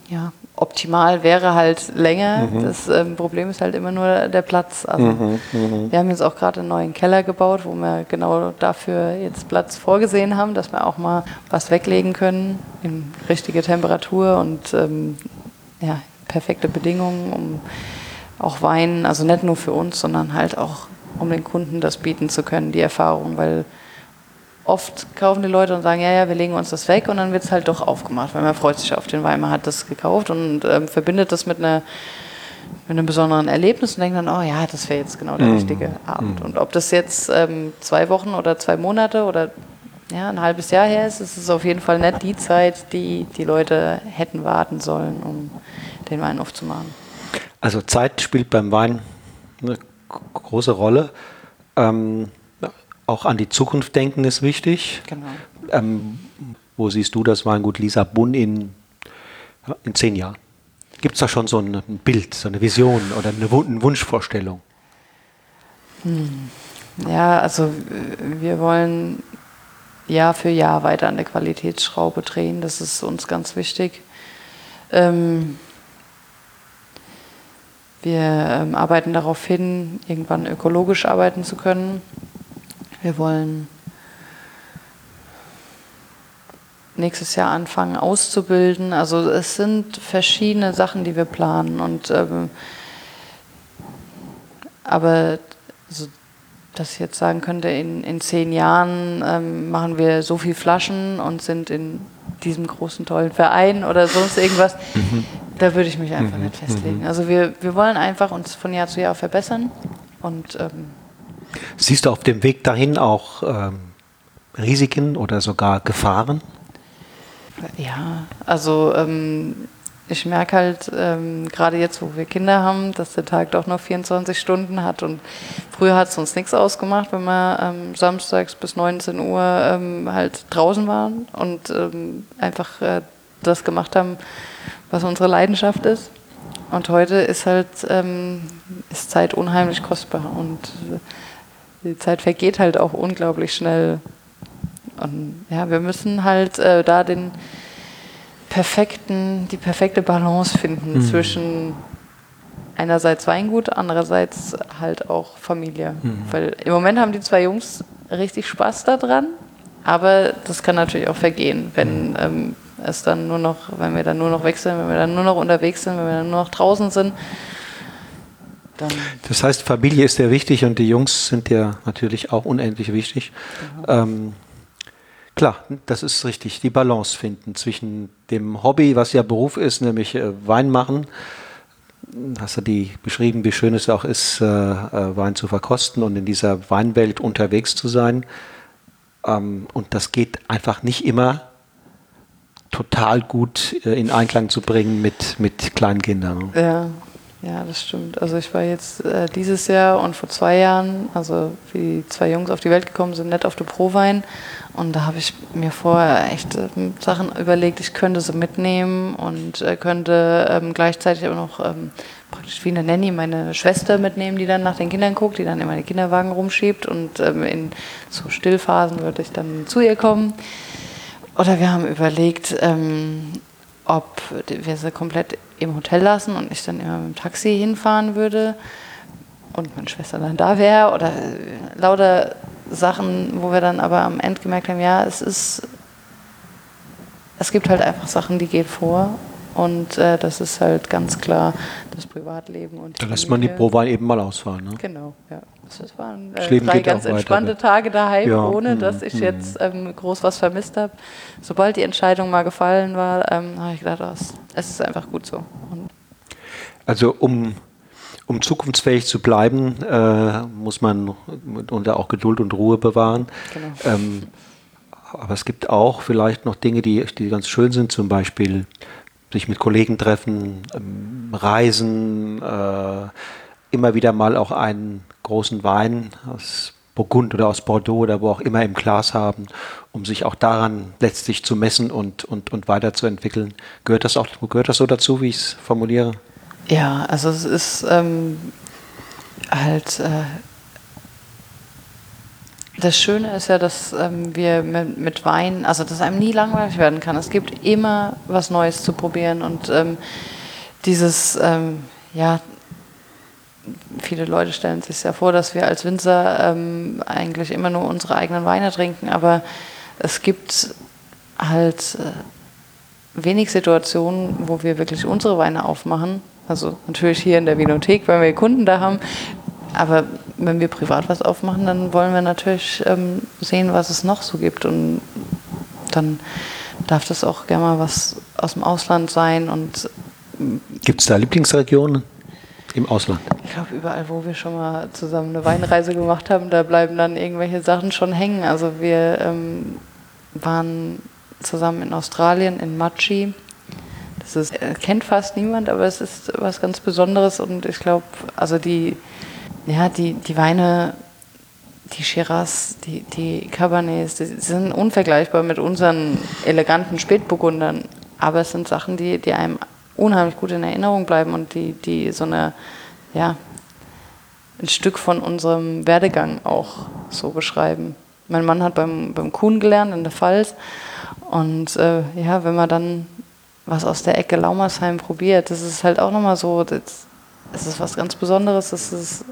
Speaker 2: ja, optimal wäre halt länger. Mhm. Das ähm, Problem ist halt immer nur der Platz. Also mhm, mh. Wir haben jetzt auch gerade einen neuen Keller gebaut, wo wir genau dafür jetzt Platz vorgesehen haben, dass wir auch mal was weglegen können in richtige Temperatur und ähm, ja, perfekte Bedingungen, um auch Wein, also nicht nur für uns, sondern halt auch, um den Kunden das bieten zu können, die Erfahrung, weil oft kaufen die Leute und sagen, ja, ja, wir legen uns das weg und dann wird es halt doch aufgemacht, weil man freut sich auf den Wein, man hat das gekauft und ähm, verbindet das mit einer mit einem besonderen Erlebnis und denkt dann, oh ja, das wäre jetzt genau der mhm. richtige Abend. Mhm. Und ob das jetzt ähm, zwei Wochen oder zwei Monate oder ja, ein halbes Jahr her ist, ist es auf jeden Fall nicht die Zeit, die die Leute hätten warten sollen, um den Wein aufzumachen.
Speaker 1: Also Zeit spielt beim Wein eine große Rolle. Ähm, auch an die Zukunft denken ist wichtig. Genau. Ähm, wo siehst du das Weingut Lisa Bunn in, in zehn Jahren? Gibt es da schon so ein Bild, so eine Vision oder eine, Wunschvorstellung?
Speaker 2: Hm. Ja, also wir wollen Jahr für Jahr weiter an der Qualitätsschraube drehen. Das ist uns ganz wichtig. Ähm, wir ähm, arbeiten darauf hin, irgendwann ökologisch arbeiten zu können. Wir wollen nächstes Jahr anfangen auszubilden. Also es sind verschiedene Sachen, die wir planen. Und ähm, aber also, dass ich jetzt sagen könnte, in, in zehn Jahren ähm, machen wir so viel Flaschen und sind in diesem großen tollen Verein oder sonst irgendwas. Mhm. Da würde ich mich einfach mhm. nicht festlegen. Mhm. Also wir, wir wollen einfach uns von Jahr zu Jahr verbessern. Und, ähm,
Speaker 1: Siehst du auf dem Weg dahin auch ähm, Risiken oder sogar Gefahren?
Speaker 2: Ja, also ähm, ich merke halt, ähm, gerade jetzt, wo wir Kinder haben, dass der Tag doch noch 24 Stunden hat. Und früher hat es uns nichts ausgemacht, wenn wir ähm, samstags bis 19 Uhr ähm, halt draußen waren und ähm, einfach äh, das gemacht haben, was unsere Leidenschaft ist. Und heute ist halt ähm, ist Zeit unheimlich kostbar und äh, die Zeit vergeht halt auch unglaublich schnell. Und ja, wir müssen halt äh, da den perfekten, die perfekte Balance finden mhm. zwischen einerseits Weingut, andererseits halt auch Familie. Mhm. Weil im Moment haben die zwei Jungs richtig Spaß daran, aber das kann natürlich auch vergehen, wenn mhm. ähm, es dann nur noch, wenn wir dann nur noch wechseln, wenn wir dann nur noch unterwegs sind, wenn wir dann nur noch draußen sind.
Speaker 1: Das heißt, Familie ist sehr wichtig und die Jungs sind ja natürlich auch unendlich wichtig. Genau. Ähm, Klar, das ist richtig. Die Balance finden zwischen dem Hobby, was ja Beruf ist, nämlich äh, Wein machen. Hast du die beschrieben, wie schön es auch ist, äh, äh, Wein zu verkosten und in dieser Weinwelt unterwegs zu sein. Ähm, und das geht einfach nicht immer total gut in Einklang zu bringen mit, mit kleinen Kindern.
Speaker 2: Ja, ja, das stimmt. Also ich war jetzt äh, dieses Jahr und vor zwei Jahren, also wie die zwei Jungs auf die Welt gekommen sind, nett auf der Prowein. Und da habe ich mir vorher echt äh, Sachen überlegt, ich könnte sie mitnehmen und äh, könnte ähm, gleichzeitig aber noch ähm, praktisch wie eine Nanny meine Schwester mitnehmen, die dann nach den Kindern guckt, die dann immer den Kinderwagen rumschiebt und ähm, in so Stillphasen würde ich dann zu ihr kommen. Oder wir haben überlegt, ähm, ob wir sie komplett im Hotel lassen und ich dann immer mit dem Taxi hinfahren würde und meine Schwester dann da wäre oder lauter Sachen, wo wir dann aber am Ende gemerkt haben, ja, es ist, es gibt halt einfach Sachen, die gehen vor und äh, das ist halt ganz klar das Privatleben. Und
Speaker 1: da lässt man die Prowein eben mal ausfahren. Ne?
Speaker 2: Genau, ja. Das waren äh, drei ganz entspannte weiter, Tage daheim, ja, ohne dass mm, ich mm. jetzt ähm, groß was vermisst habe. Sobald die Entscheidung mal gefallen war, ähm, habe ich gedacht, oh, es ist einfach gut so. Und
Speaker 1: also um, um zukunftsfähig zu bleiben, äh, muss man unter auch Geduld und Ruhe bewahren. Genau. Ähm, aber es gibt auch vielleicht noch Dinge, die, die ganz schön sind, zum Beispiel sich mit Kollegen treffen, ähm, reisen, äh, immer wieder mal auch einen großen Wein aus Burgund oder aus Bordeaux oder wo auch immer im Glas haben, um sich auch daran letztlich zu messen und, und, und weiterzuentwickeln. Gehört das auch, gehört das so dazu, wie ich es formuliere?
Speaker 2: Ja, also es ist ähm, halt äh, das Schöne ist ja, dass ähm, wir mit, mit, Wein, also dass einem nie langweilig werden kann. Es gibt immer was Neues zu probieren und ähm, dieses, ähm, ja, viele Leute stellen sich ja vor, dass wir als Winzer ähm, eigentlich immer nur unsere eigenen Weine trinken, aber es gibt halt äh, wenig Situationen, wo wir wirklich unsere Weine aufmachen. Also natürlich hier in der Vinothek, weil wir Kunden da haben, aber wenn wir privat was aufmachen, dann wollen wir natürlich ähm, sehen, was es noch so gibt. Und dann darf das auch gerne mal was aus dem Ausland sein. Und
Speaker 1: gibt es da Lieblingsregionen im Ausland?
Speaker 2: Ich glaube, überall, wo wir schon mal zusammen eine Weinreise gemacht haben, da bleiben dann irgendwelche Sachen schon hängen. Also wir ähm, waren zusammen in Australien, in Machi. Das ist, äh, kennt fast niemand, aber es ist was ganz Besonderes und ich glaube, also die ja, die, die Weine, die Shiraz, die, die Cabernets, die sind unvergleichbar mit unseren eleganten Spätburgundern. Aber es sind Sachen, die, die einem unheimlich gut in Erinnerung bleiben und die, die so eine, ja, ein Stück von unserem Werdegang auch so beschreiben. Mein Mann hat beim, beim Kuhn gelernt in der Pfalz. Und äh, ja, wenn man dann was aus der Ecke Laumersheim probiert, das ist halt auch nochmal so, das, es ist was ganz Besonderes. Es ist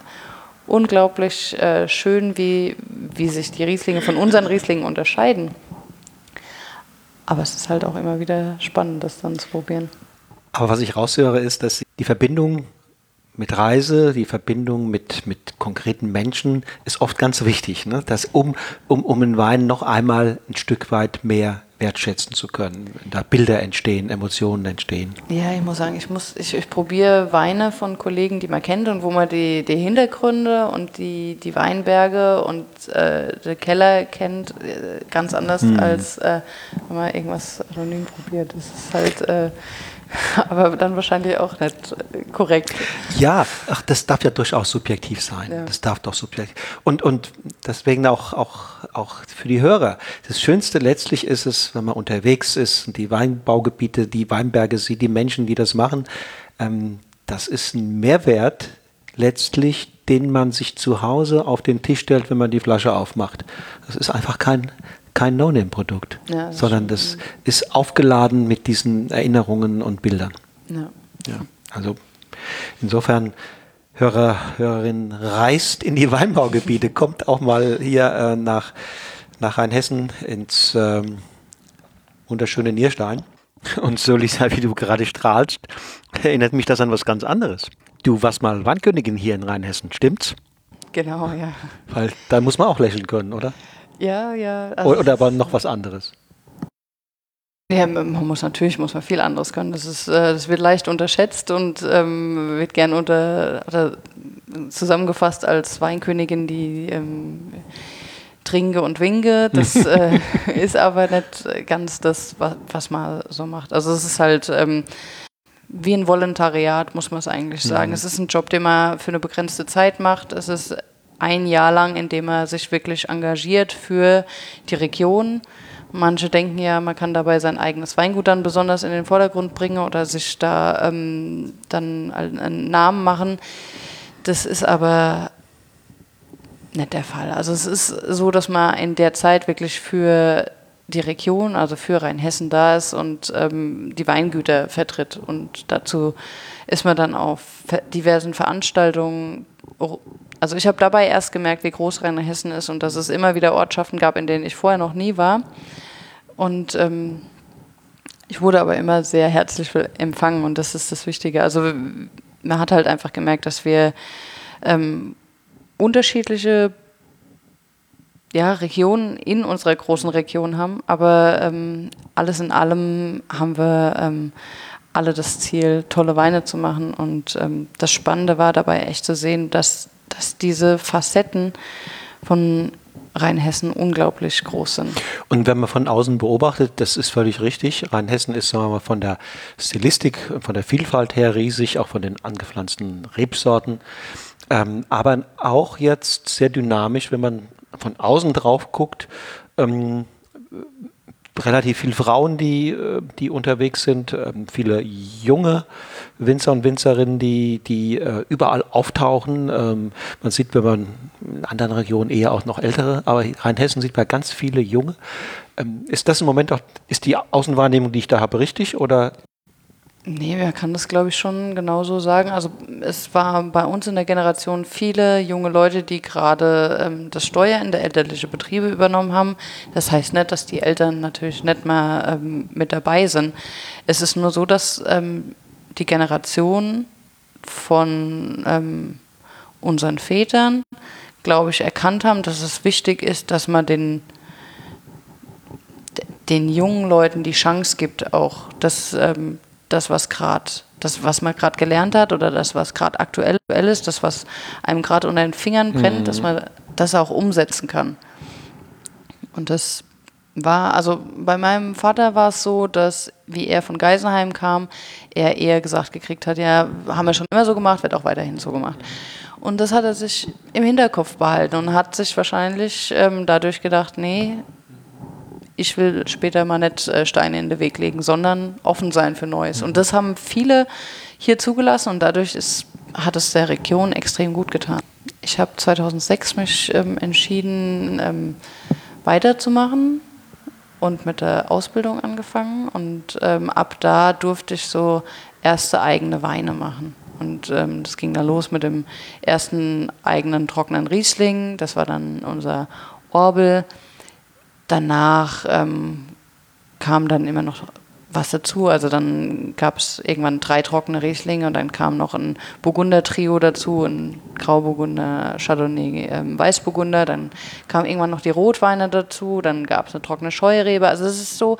Speaker 2: unglaublich äh, schön, wie, wie sich die Rieslinge von unseren Rieslingen unterscheiden. Aber es ist halt auch immer wieder spannend, das dann zu probieren.
Speaker 1: Aber was ich raushöre, ist, dass die Verbindung mit Reise, die Verbindung mit, mit konkreten Menschen ist oft ganz wichtig. Ne? Dass um, um, um einen Wein noch einmal ein Stück weit mehr wertschätzen zu können, da Bilder entstehen, Emotionen entstehen.
Speaker 2: Ja, ich muss sagen, ich muss, ich, ich probiere Weine von Kollegen, die man kennt und wo man die, die Hintergründe und die, die Weinberge und äh, den Keller kennt, äh, ganz anders hm. als äh, wenn man irgendwas anonym probiert. Das ist halt äh, aber dann wahrscheinlich auch nicht korrekt.
Speaker 1: Ja, ach, das darf ja durchaus subjektiv sein. Ja. Das darf doch subjektiv. Und, und deswegen auch, auch, auch für die Hörer. Das Schönste letztlich ist es, wenn man unterwegs ist, die Weinbaugebiete, die Weinberge sieht, die Menschen, die das machen. Ähm, das ist ein Mehrwert letztlich, den man sich zu Hause auf den Tisch stellt, wenn man die Flasche aufmacht. Das ist einfach kein, kein No-Name-Produkt, ja, sondern das ist aufgeladen mit diesen Erinnerungen und Bildern. Ja. ja also insofern, Hörer, Hörerin, reist in die Weinbaugebiete, kommt auch mal hier äh, nach, nach Rheinhessen ins ähm, wunderschöne Nierstein. Und so, Lisa, wie du gerade strahlst, erinnert mich das an was ganz anderes. Du warst mal Weinkönigin hier in Rheinhessen, stimmt's?
Speaker 2: Genau, ja.
Speaker 1: Weil da muss man auch lächeln können, oder?
Speaker 2: Ja, ja.
Speaker 1: Also Oder aber noch was anderes?
Speaker 2: Ja, man muss natürlich muss man viel anderes können. Das, ist, äh, das wird leicht unterschätzt und ähm, wird gern unter, oder zusammengefasst als Weinkönigin, die ähm, trinke und winke. Das äh, ist aber nicht ganz das, was, was, man so macht. Also es ist halt ähm, wie ein Volontariat, muss man es eigentlich sagen. Mhm. Es ist ein Job, den man für eine begrenzte Zeit macht. Es ist ein Jahr lang, in dem er sich wirklich engagiert für die Region. Manche denken ja, man kann dabei sein eigenes Weingut dann besonders in den Vordergrund bringen oder sich da ähm, dann einen Namen machen. Das ist aber nicht der Fall. Also es ist so, dass man in der Zeit wirklich für die Region, also für Rheinhessen da ist und ähm, die Weingüter vertritt. Und dazu ist man dann auf diversen Veranstaltungen also ich habe dabei erst gemerkt, wie groß Rheinhessen ist und dass es immer wieder Ortschaften gab, in denen ich vorher noch nie war. Und ähm, ich wurde aber immer sehr herzlich empfangen und das ist das Wichtige. Also man hat halt einfach gemerkt, dass wir ähm, unterschiedliche ja, Regionen in unserer großen Region haben, aber ähm, alles in allem haben wir ähm, alle das Ziel, tolle Weine zu machen. Und ähm, das Spannende war dabei echt zu sehen, dass dass diese Facetten von Rheinhessen unglaublich groß sind.
Speaker 1: Und wenn man von außen beobachtet, das ist völlig richtig. Rheinhessen ist sagen wir mal, von der Stilistik, von der Vielfalt her riesig, auch von den angepflanzten Rebsorten. Ähm, aber auch jetzt sehr dynamisch, wenn man von außen drauf guckt. Ähm, relativ viele Frauen, die, äh, die unterwegs sind, ähm, viele junge Winzer und Winzerinnen, die, die äh, überall auftauchen. Ähm, man sieht, wenn man in anderen Regionen eher auch noch ältere, aber Rheinhessen sieht man ganz viele junge. Ähm, ist das im Moment auch, ist die Außenwahrnehmung, die ich da habe, richtig oder
Speaker 2: Nee, man kann das, glaube ich, schon genauso sagen. Also es war bei uns in der Generation viele junge Leute, die gerade ähm, das Steuern der elterlichen Betriebe übernommen haben. Das heißt nicht, dass die Eltern natürlich nicht mehr ähm, mit dabei sind. Es ist nur so, dass ähm, die Generation von ähm, unseren Vätern, glaube ich, erkannt haben, dass es wichtig ist, dass man den den jungen Leuten die Chance gibt, auch das ähm, das, was gerade, das, was man gerade gelernt hat oder das, was gerade aktuell ist, das, was einem gerade unter den Fingern brennt, mhm. dass man das auch umsetzen kann. Und das war, also bei meinem Vater war es so, dass, wie er von Geisenheim kam, er eher gesagt gekriegt hat, ja, haben wir schon immer so gemacht, wird auch weiterhin so gemacht. Und das hat er sich im Hinterkopf behalten und hat sich wahrscheinlich ähm, dadurch gedacht, nee, ich will später mal nicht äh, Steine in den Weg legen, sondern offen sein für Neues. Und das haben viele hier zugelassen und dadurch ist, hat es der Region extrem gut getan. Ich habe 2006 mich ähm, entschieden, ähm, weiterzumachen und mit der Ausbildung angefangen. Und ähm, ab da durfte ich so erste eigene Weine machen. Und ähm, das ging dann los mit dem ersten eigenen trockenen Riesling. Das war dann unser Orbel danach ähm, kam dann immer noch was dazu. Also dann gab es irgendwann drei trockene Rieslinge und dann kam noch ein Burgunder-Trio dazu, ein Grauburgunder, Chardonnay, ähm, Weißburgunder. Dann kamen irgendwann noch die Rotweine dazu, dann gab es eine trockene Scheurebe. Also es ist so,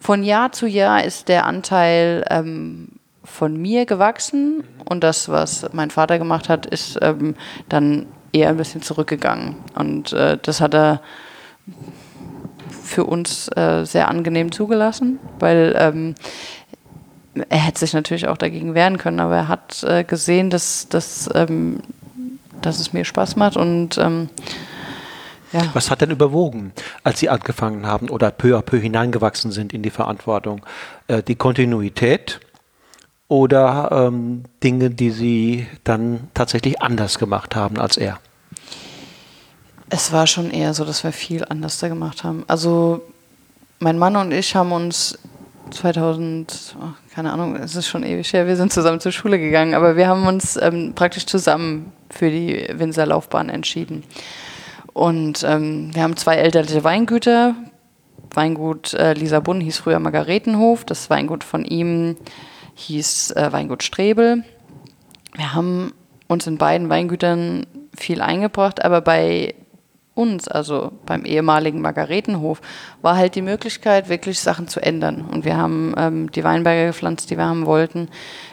Speaker 2: von Jahr zu Jahr ist der Anteil ähm, von mir gewachsen und das, was mein Vater gemacht hat, ist ähm, dann eher ein bisschen zurückgegangen. Und äh, das hat er für uns äh, sehr angenehm zugelassen, weil ähm, er hätte sich natürlich auch dagegen wehren können, aber er hat äh, gesehen, dass, dass, ähm, dass es mir Spaß macht und ähm,
Speaker 1: ja. Was hat denn überwogen, als Sie angefangen haben oder peu à peu hineingewachsen sind in die Verantwortung? Äh, die Kontinuität oder ähm, Dinge, die Sie dann tatsächlich anders gemacht haben als er?
Speaker 2: Es war schon eher so, dass wir viel anders da gemacht haben. Also mein Mann und ich haben uns 2000, oh, keine Ahnung, es ist schon ewig her, wir sind zusammen zur Schule gegangen, aber wir haben uns ähm, praktisch zusammen für die Winzerlaufbahn entschieden. Und ähm, wir haben zwei elterliche Weingüter. Weingut äh, Lisabon hieß früher Margaretenhof, das Weingut von ihm hieß äh, Weingut Strebel. Wir haben uns in beiden Weingütern viel eingebracht, aber bei uns, also beim ehemaligen Margaretenhof, war halt die Möglichkeit, wirklich Sachen zu ändern. Und wir haben ähm, die Weinberge gepflanzt, die wir haben wollten.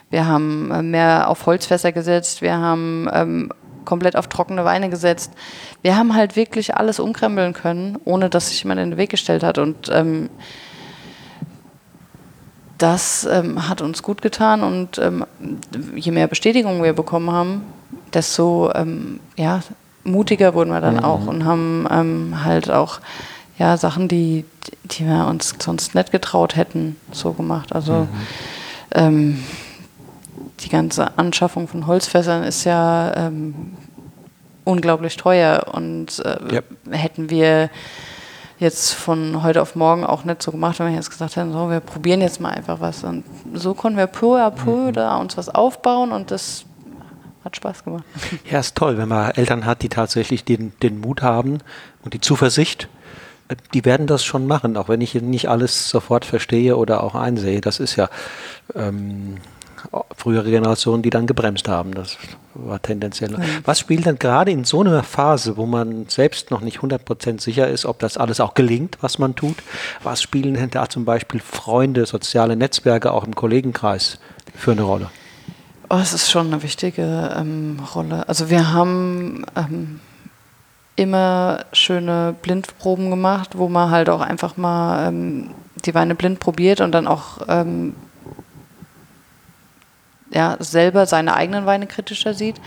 Speaker 2: Wir haben äh, mehr auf Holzfässer gesetzt. Wir haben ähm, komplett auf trockene Weine gesetzt. Wir haben halt wirklich alles umkrempeln können, ohne dass sich jemand in den Weg gestellt hat. Und ähm, das ähm, hat uns gut getan. Und ähm, je mehr Bestätigung wir bekommen haben, desto ähm, ja, mutiger wurden wir dann mhm. auch und haben ähm, halt auch ja, Sachen, die, die wir uns sonst nicht getraut hätten, so gemacht. Also mhm. ähm, die ganze Anschaffung von Holzfässern ist ja ähm, unglaublich teuer und äh, yep. hätten wir jetzt von heute auf morgen auch nicht so gemacht, wenn wir jetzt gesagt hätten, so, wir probieren jetzt mal einfach was. Und so konnten wir peu à peu mhm. da uns was aufbauen und das hat Spaß gemacht.
Speaker 1: Ja, ist toll, wenn man Eltern hat, die tatsächlich den, den Mut haben und die Zuversicht. Äh, die werden das schon machen, auch wenn ich nicht alles sofort verstehe oder auch einsehe. Das ist ja ähm, frühere Generationen, die dann gebremst haben. Das war tendenziell. Mhm. Was spielt dann gerade in so einer Phase, wo man selbst noch nicht 100% sicher ist, ob das alles auch gelingt, was man tut? Was spielen denn da zum Beispiel Freunde, soziale Netzwerke auch im Kollegenkreis für eine Rolle?
Speaker 2: Oh, es ist schon eine wichtige ähm, Rolle. Also wir haben ähm, immer schöne Blindproben gemacht, wo man halt auch einfach mal ähm, die Weine blind probiert und dann auch ähm, ja, selber seine eigenen Weine kritischer sieht.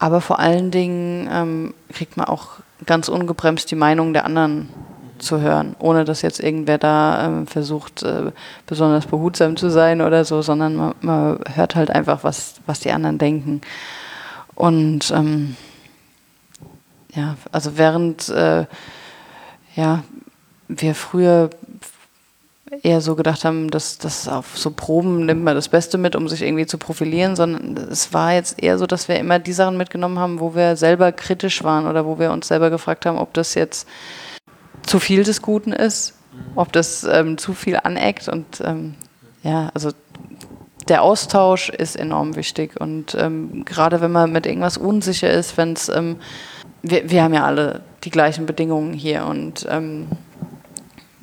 Speaker 2: Aber vor allen Dingen ähm, kriegt man auch ganz ungebremst die Meinung der anderen zu hören, ohne dass jetzt irgendwer da ähm, versucht, äh, besonders behutsam zu sein oder so, sondern man, man, hört halt einfach, was, was die anderen denken. Und ähm, ja, also während äh, ja, wir früher eher so gedacht haben, dass, dass auf so Proben nimmt man das Beste mit, um sich irgendwie zu profilieren, sondern es war jetzt eher so, dass wir immer die Sachen mitgenommen haben, wo wir selber kritisch waren oder wo wir uns selber gefragt haben, ob das jetzt zu viel des Guten ist, ob das ähm, zu viel aneckt und ähm, ja, also der Austausch ist enorm wichtig und ähm, gerade wenn man mit irgendwas unsicher ist, wenn es, ähm, wir, wir haben ja alle die gleichen Bedingungen hier und ähm,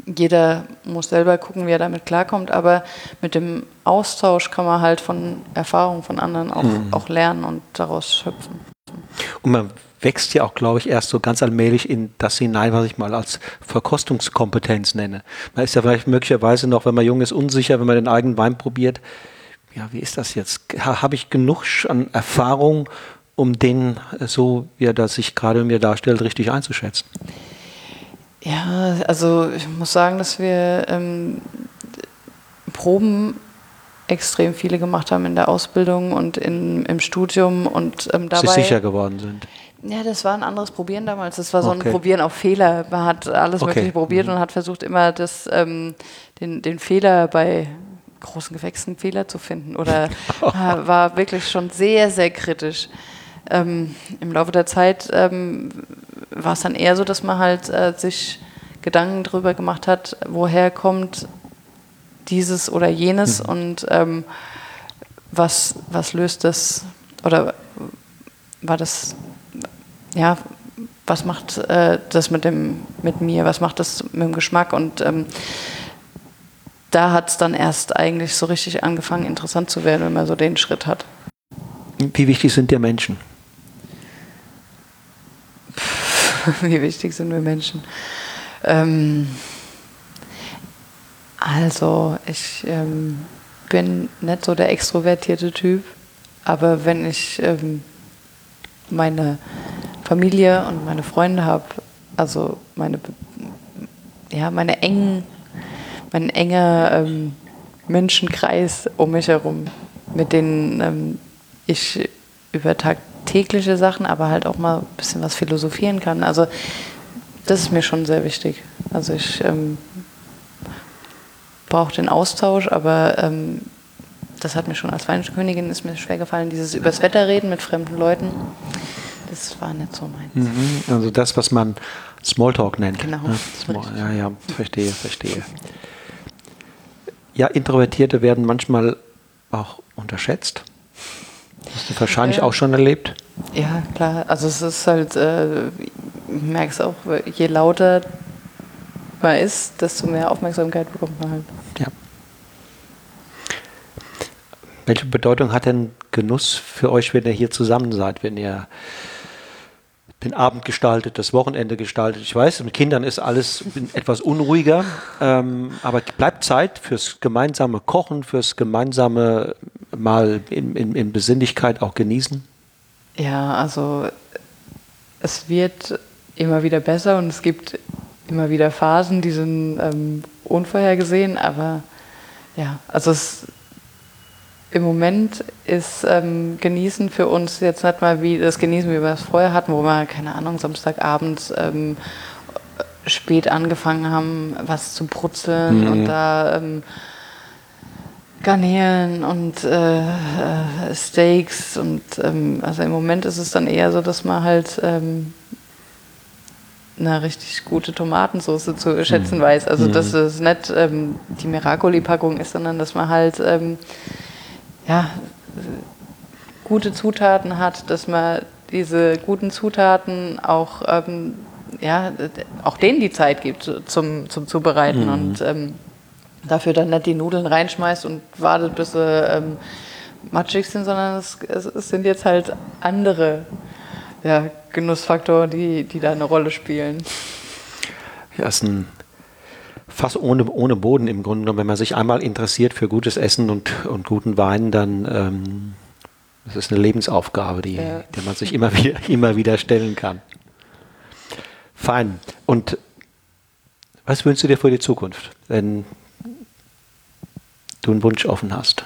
Speaker 2: jeder muss selber gucken, wie er damit klarkommt, aber mit dem Austausch kann man halt von Erfahrungen von anderen auch, mhm. auch lernen und daraus schöpfen.
Speaker 1: Und man wächst ja auch, glaube ich, erst so ganz allmählich in das hinein, was ich mal als Verkostungskompetenz nenne. Man ist ja vielleicht möglicherweise noch, wenn man jung ist, unsicher, wenn man den eigenen Wein probiert. Ja, wie ist das jetzt? Habe ich genug an Erfahrung, um den, so wie er das sich gerade mir darstellt, richtig einzuschätzen?
Speaker 2: Ja, also ich muss sagen, dass wir ähm, Proben extrem viele gemacht haben in der Ausbildung und in, im Studium und ähm, dabei.
Speaker 1: Sie sicher geworden sind.
Speaker 2: Ja, das war ein anderes Probieren damals. Das war so okay. ein Probieren auf Fehler. Man hat alles okay. Mögliche probiert mhm. und hat versucht, immer das, ähm, den, den Fehler bei großen Gewächsen Fehler zu finden. Oder war wirklich schon sehr, sehr kritisch. Ähm, Im Laufe der Zeit ähm, war es dann eher so, dass man halt äh, sich Gedanken darüber gemacht hat, woher kommt dieses oder jenes mhm. und ähm, was, was löst das oder war das, ja, was macht äh, das mit, dem, mit mir, was macht das mit dem Geschmack und ähm, da hat es dann erst eigentlich so richtig angefangen, interessant zu werden, wenn man so den Schritt hat.
Speaker 1: Wie wichtig sind dir Menschen?
Speaker 2: wie wichtig sind wir Menschen? Ähm, also, ich ähm, bin nicht so der extrovertierte Typ, aber wenn ich ähm, meine Familie und meine Freunde habe, also meine, ja, meine engen, mein enger ähm, Menschenkreis um mich herum, mit denen ähm, ich über Tag tägliche Sachen, aber halt auch mal ein bisschen was philosophieren kann. Also das ist mir schon sehr wichtig. Also ich ähm, brauche den Austausch, aber ähm, das hat mir schon als Weinkönigin ist mir schwer gefallen, dieses übers Wetter reden mit fremden Leuten. Das war nicht so meins.
Speaker 1: Mhm, also das, was man Smalltalk nennt.
Speaker 2: Genau.
Speaker 1: Ne? Small, ja, ja, verstehe, verstehe. Ja, Introvertierte werden manchmal auch unterschätzt. Hast du wahrscheinlich ja. auch schon erlebt?
Speaker 2: Ja, klar. Also es ist halt, äh, ich merke es auch, je lauter man ist, desto mehr Aufmerksamkeit bekommt man halt.
Speaker 1: Ja. Welche Bedeutung hat denn Genuss für euch, wenn ihr hier zusammen seid, wenn ihr den Abend gestaltet, das Wochenende gestaltet. Ich weiß, mit Kindern ist alles etwas unruhiger, ähm, aber bleibt Zeit fürs gemeinsame Kochen, fürs gemeinsame mal in, in, in Besinnlichkeit auch genießen?
Speaker 2: Ja, also es wird immer wieder besser und es gibt immer wieder Phasen, die sind ähm, unvorhergesehen, aber ja, also es im Moment ist ähm, Genießen für uns jetzt nicht mal wie das Genießen, wie wir es vorher hatten, wo wir, keine Ahnung, Samstagabends ähm, spät angefangen haben, was zu brutzeln mhm. und da ähm, Garnelen und äh, äh, Steaks und ähm, also im Moment ist es dann eher so, dass man halt ähm, eine richtig gute Tomatensauce zu schätzen mhm. weiß. Also dass mhm. es nicht ähm, die Miracoli-Packung ist, sondern dass man halt ähm, ja, gute Zutaten hat, dass man diese guten Zutaten auch, ähm, ja, auch denen die Zeit gibt zum, zum Zubereiten mhm. und ähm, dafür dann nicht die Nudeln reinschmeißt und wartet, bis sie ähm, matschig sind, sondern es, es, sind jetzt halt andere ja, Genussfaktoren, die, die da eine Rolle spielen.
Speaker 1: Ja, ist ein fast ohne, ohne Boden im Grunde genommen. Wenn man sich einmal interessiert für gutes Essen und, und guten Wein, dann ähm, das ist eine Lebensaufgabe, die, ja. die man sich immer wieder, immer wieder stellen kann. Fein. Und was wünschst du dir für die Zukunft, wenn du einen Wunsch offen hast?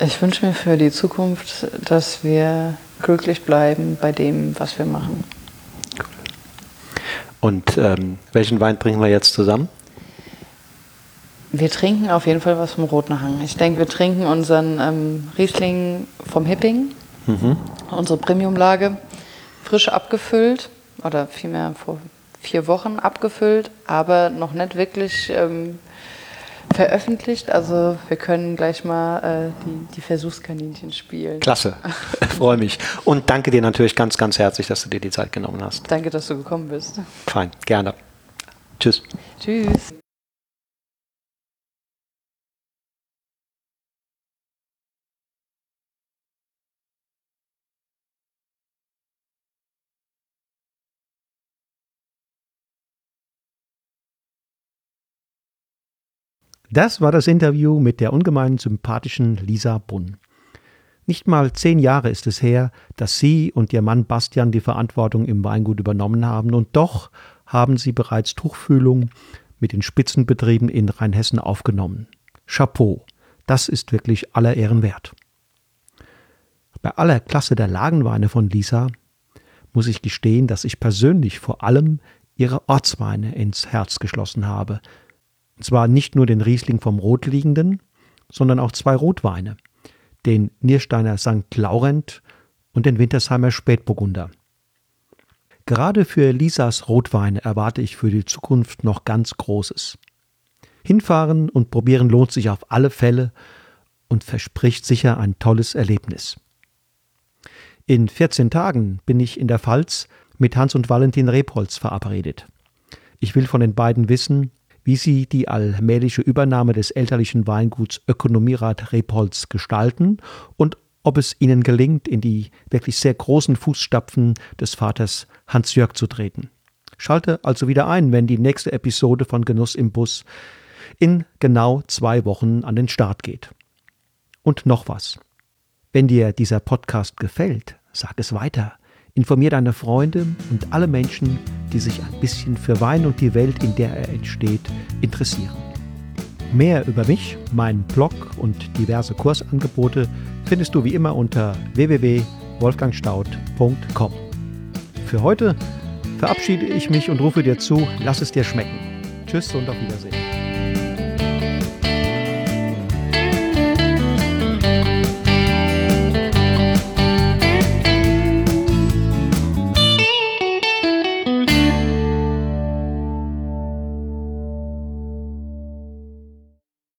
Speaker 2: Ich wünsche mir für die Zukunft, dass wir glücklich bleiben bei dem, was wir machen.
Speaker 1: Und ähm, welchen Wein trinken wir jetzt zusammen?
Speaker 2: Wir trinken auf jeden Fall was vom Roten Hang. Ich denke, wir trinken unseren ähm, Riesling vom Hipping, mhm. unsere Premiumlage, frisch abgefüllt oder vielmehr vor vier Wochen abgefüllt, aber noch nicht wirklich ähm, veröffentlicht. Also wir können gleich mal äh, die, die Versuchskaninchen spielen.
Speaker 1: Klasse, freue mich. Und danke dir natürlich ganz, ganz herzlich, dass du dir die Zeit genommen hast.
Speaker 2: Danke, dass du gekommen bist.
Speaker 1: Fein, gerne. Tschüss.
Speaker 2: Tschüss.
Speaker 1: Das war das Interview mit der ungemein sympathischen Lisa Bunn. Nicht mal zehn Jahre ist es her, dass sie und ihr Mann Bastian die Verantwortung im Weingut übernommen haben, und doch haben sie bereits Tuchfühlung mit den Spitzenbetrieben in Rheinhessen aufgenommen. Chapeau, das ist wirklich aller Ehren wert. Bei aller Klasse der Lagenweine von Lisa muss ich gestehen, dass ich persönlich vor allem ihre Ortsweine ins Herz geschlossen habe, und zwar nicht nur den Riesling vom Rotliegenden, sondern auch zwei Rotweine, den Niersteiner St. Laurent und den Wintersheimer Spätburgunder. Gerade für Lisas Rotweine erwarte ich für die Zukunft noch ganz Großes. Hinfahren und probieren lohnt sich auf alle Fälle und verspricht sicher ein tolles Erlebnis. In 14 Tagen bin ich in der Pfalz mit Hans und Valentin Rebholz verabredet. Ich will von den beiden wissen, wie sie die allmähliche Übernahme des elterlichen Weinguts Ökonomierat Repolz gestalten und ob es ihnen gelingt, in die wirklich sehr großen Fußstapfen des Vaters Hans-Jörg zu treten. Schalte also wieder ein, wenn die nächste Episode von Genuss im Bus in genau zwei Wochen an den Start geht. Und noch was. Wenn dir dieser Podcast gefällt, sag es weiter. Informier deine Freunde und alle Menschen, die sich ein bisschen für Wein und die Welt, in der er entsteht, interessieren. Mehr über mich, meinen Blog und diverse Kursangebote findest du wie immer unter www.wolfgangstaud.com. Für heute verabschiede ich mich und rufe dir zu, lass es dir schmecken. Tschüss und auf Wiedersehen.